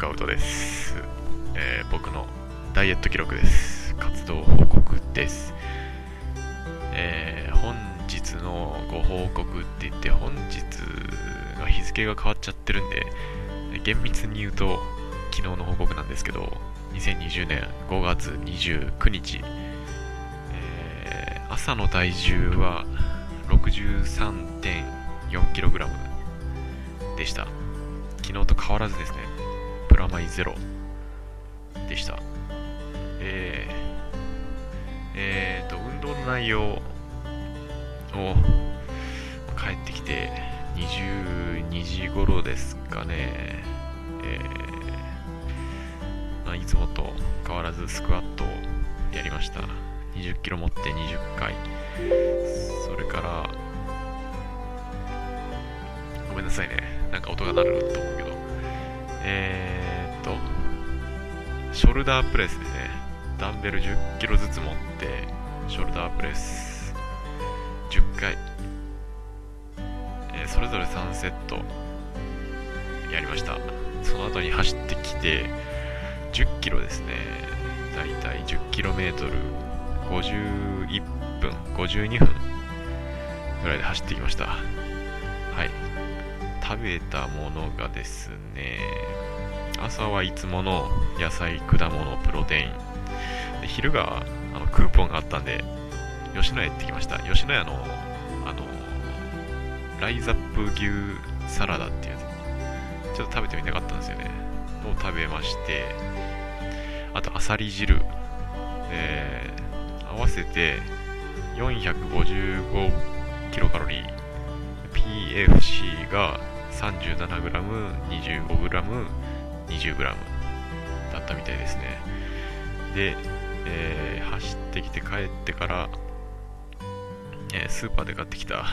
クアウトです、えー、僕のダイエット記録です。活動報告です、えー、本日のご報告って言って本日が日付が変わっちゃってるんで厳密に言うと昨日の報告なんですけど2020年5月29日、えー、朝の体重は 63.4kg でした。昨日と変わらずですねマイゼロでした。えー、えーと運動の内容を帰ってきて22時頃ですかね。えー、まあ、いつもと変わらずスクワットをやりました。20キロ持って20回。それからごめんなさいね。なんか音が鳴ると思うけど。えー、とショルダープレスですねダンベル10キロずつ持ってショルダープレス10回、えー、それぞれ3セットやりました。その後に走ってきて10キロですね。だいたい10キロメートル51分52分ぐらいで走ってきました。はい。食べたものがですね朝はいつもの野菜果物プロテイン。で昼があのクーポンがあったんで吉野家行ってきました。吉野家のあのライザップ牛サラダっていうやつ。ちょっと食べてみたかったんですよね。を食べましてあとあさり汁。えー、合わせて455キロカロリー。PFC が 37g、25g、20g だったみたいですね。で、えー、走ってきて帰ってから、えー、スーパーで買ってきた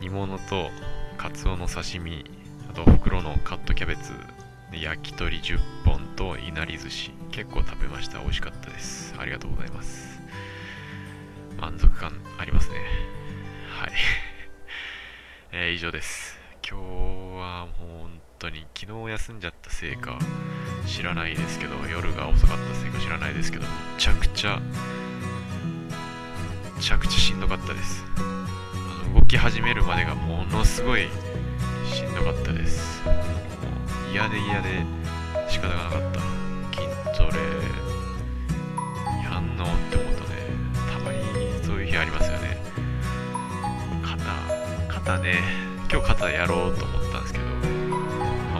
煮物とカツオの刺身、あと袋のカットキャベツ、焼き鳥10本といなり寿司、結構食べました。美味しかったです。ありがとうございます。満足感ありますね。はい。えー、以上です。今日は本当に昨日休んじゃったせいか知らないですけど、夜が遅かったせいか知らないですけど、めちゃくちゃ、めちゃくちゃしんどかったです。あの動き始めるまでがものすごいしんどかったです。もう嫌で嫌で仕方がなかった。筋トレやんのって思うとね、たまにそういう日ありますよね。肩、肩ね、今日肩やろうと思ったんですけど、あ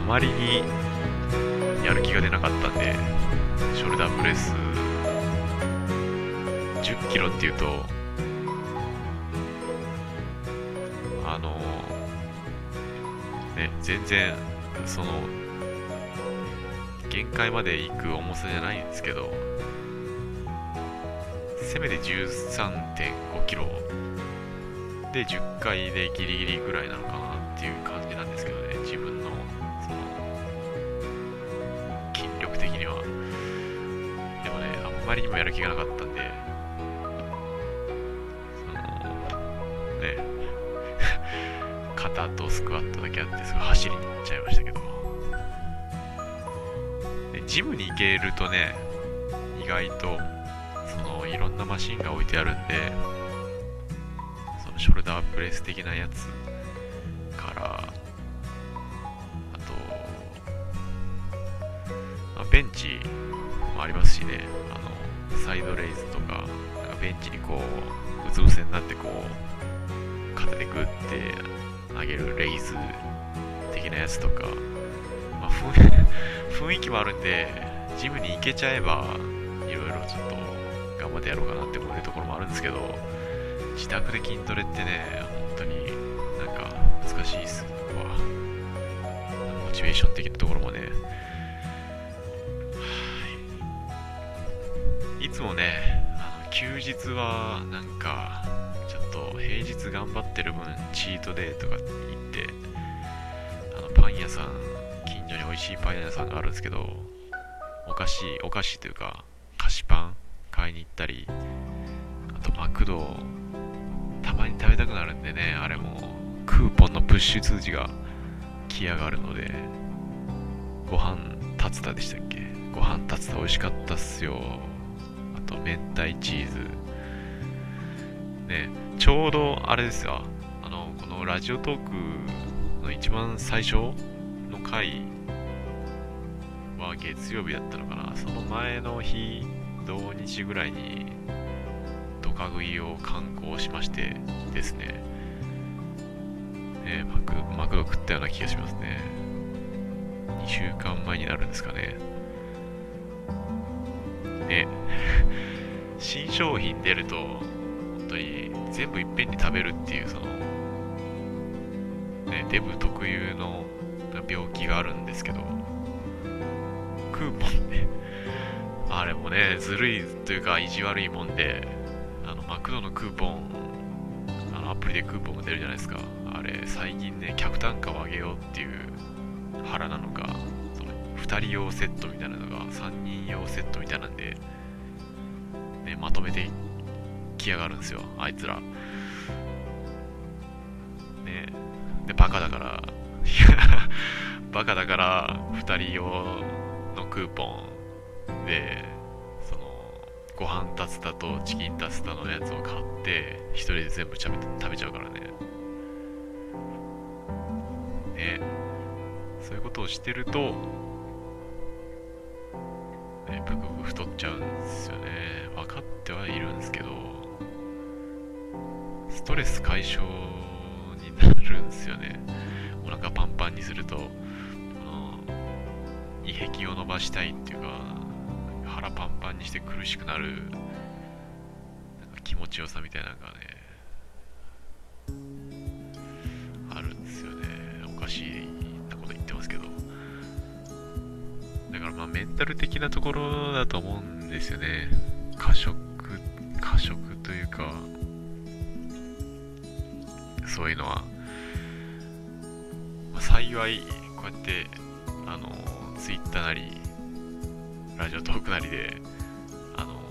まりにやる気が出なかったんで、ショルダープレス10キロっていうと、あの、ね、全然、その、限界まで行く重さじゃないんですけど、せめて13.5キロで10回でギリギリぐらいなのかなっていう感じなんですまりにもやる気がなかったんで。そのね。肩とスクワットだけあってすごい走りに行っちゃいましたけどでジムに行けるとね意外とそのいろんなマシンが置いてあるんでそのショルダープレス的なやつからあと、まあ、ベンチもありますしね。サイドレイズとかなんかベンチにこううつ伏せになってこう肩でグッて上げるレイズ的なやつとか、まあ、雰囲気もあるんでジムに行けちゃえばいろいろちょっと頑張ってやろうかなって思えるところもあるんですけど自宅で筋トレってね、本当になんか難しいっすわ。モチベーション的なところもね。つもね、あの休日はなんか、ちょっと平日頑張ってる分、チートデーとか行って、あのパン屋さん、近所に美味しいパン屋さんがあるんですけど、お菓子、お菓子というか、菓子パン買いに行ったり、あとマクドたまに食べたくなるんでね、あれもクーポンのプッシュ通知が来やがるので、ご飯竜田でしたっけ？ご飯竜田美味しかったっすよ。明太チーズ。ねちょうどあれですよ。あのこのラジオトークの一番最初の回は月曜日だったのかな。その前の日土日ぐらいにドカ食いを観光しましてですね。ねマクマクド食ったような気がしますね。2週間前になるんですかね。新商品出ると本当に全部いっぺんに食べるっていうそのねデブ特有の病気があるんですけどクーポンねあれもねずるいというか意地悪いもんであのマクドのクーポンあのアプリでクーポンが出るじゃないですか。あれ最近ね客単価を上げようっていう腹なのかその2人用セットみたいなのが3人用セットみたいなんで、まとめてきやがるんですよあいつら。ねでバカだから バカだから2人用のクーポンでそのご飯タツタとチキンタツタのやつを買って1人で全部食べ食べちゃうからね。ねそういうことをしてると、ね、ブクブク太っちゃうんですよね。ストレス解消になるんですよね。お腹パンパンにするとこの胃壁を伸ばしたいっていうか腹パンパンにして苦しくなるなんか気持ちよさみたいなのがねあるんですよね。おかしいなこと言ってますけど。だからまあメンタル的なところだと思うんですよね。過食過食というかそういうのは、まあ、幸いこうやってあのツイッターなりラジオトークなりであの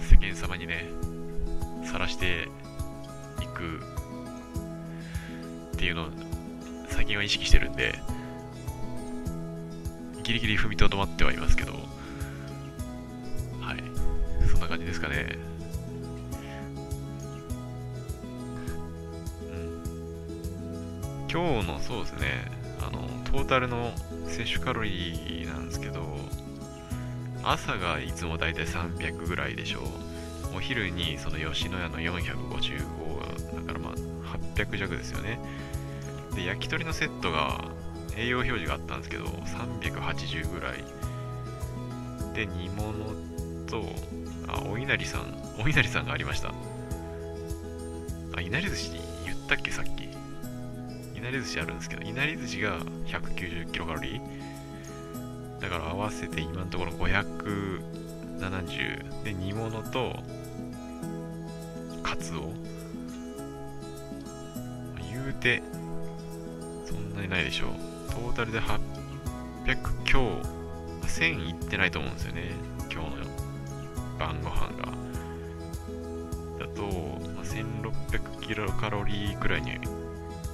世間様にね晒していくっていうのを最近は意識してるんでギリギリ踏みとどまってはいますけどはい。そんな感じですかね。今日のそうですねあのトータルの摂取カロリーなんですけど朝がいつもだいたい300ぐらいでしょう。お昼にその吉野家の455だからまあ800弱ですよね。で焼き鳥のセットが栄養表示があったんですけど380ぐらい。で煮物とあお稲荷さんお稲荷さんがありました。あいなり寿司言ったっけさっき。いなり寿司あるんですけどいなり寿司が190キロカロリー。だから合わせて今のところ570で煮物とカツオ。言うてそんなにないでしょう。トータルで800今日1000いってないと思うんですよね。今日の晩ご飯が。だと、まあ、1600キロカロリーくらいに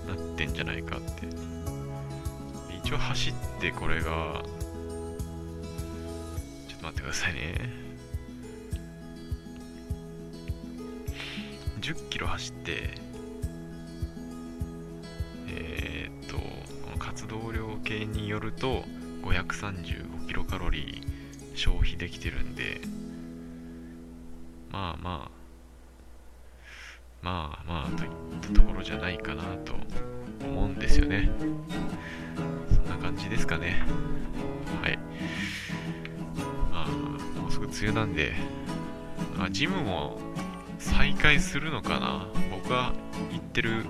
なってんじゃないかって。一応走ってこれがちょっと待ってくださいね。10キロ走ってえー、っとこの活動量計によると535キロカロリー消費できてるんでまあまあまあまあとい。ったところじゃないかなと思うんですよね。そんな感じですかね。はい。まあもうすぐ梅雨なんであジムも再開するのかな。僕が行ってる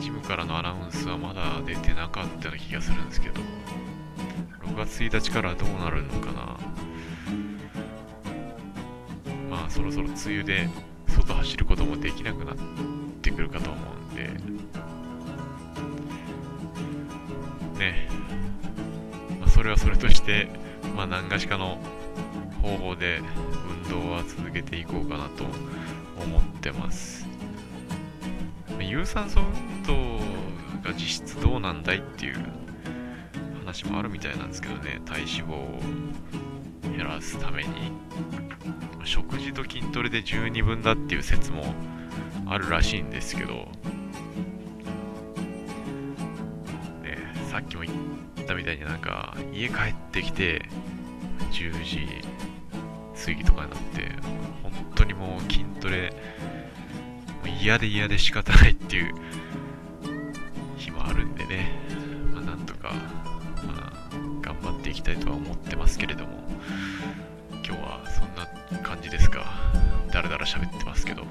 ジムからのアナウンスはまだ出てなかったような気がするんですけど。6月1日からどうなるのかな。まあそろそろ梅雨で外走ることもできなくなってくるかと思うんで。ね。まあ、それはそれとしてまあ何がしかの方法で運動は続けていこうかなと思ってます。有酸素運動が実質どうなんだいっていう話もあるみたいなんですけどね。体脂肪を減らすために。食事と筋トレで十二分だっていう説もあるらしいんですけど、ね、さっきも言ったみたいになんか家帰ってきて10時過ぎとかになって本当にもう筋トレ嫌で嫌で仕方ないっていう日もあるんでね、まあ、なんとか、まあ、頑張っていきたいとは思ってますけれども。ら喋ってますけど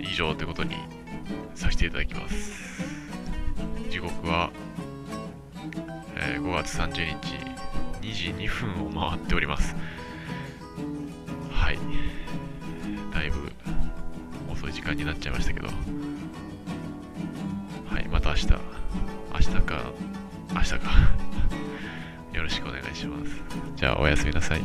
以上ということにさせていただきます。時刻は、えー5月30日2時2分を回っております。はい。だいぶ遅い時間になっちゃいましたけど。はい。また明日。明日か明日か。よろしくお願いします。じゃあおやすみなさい。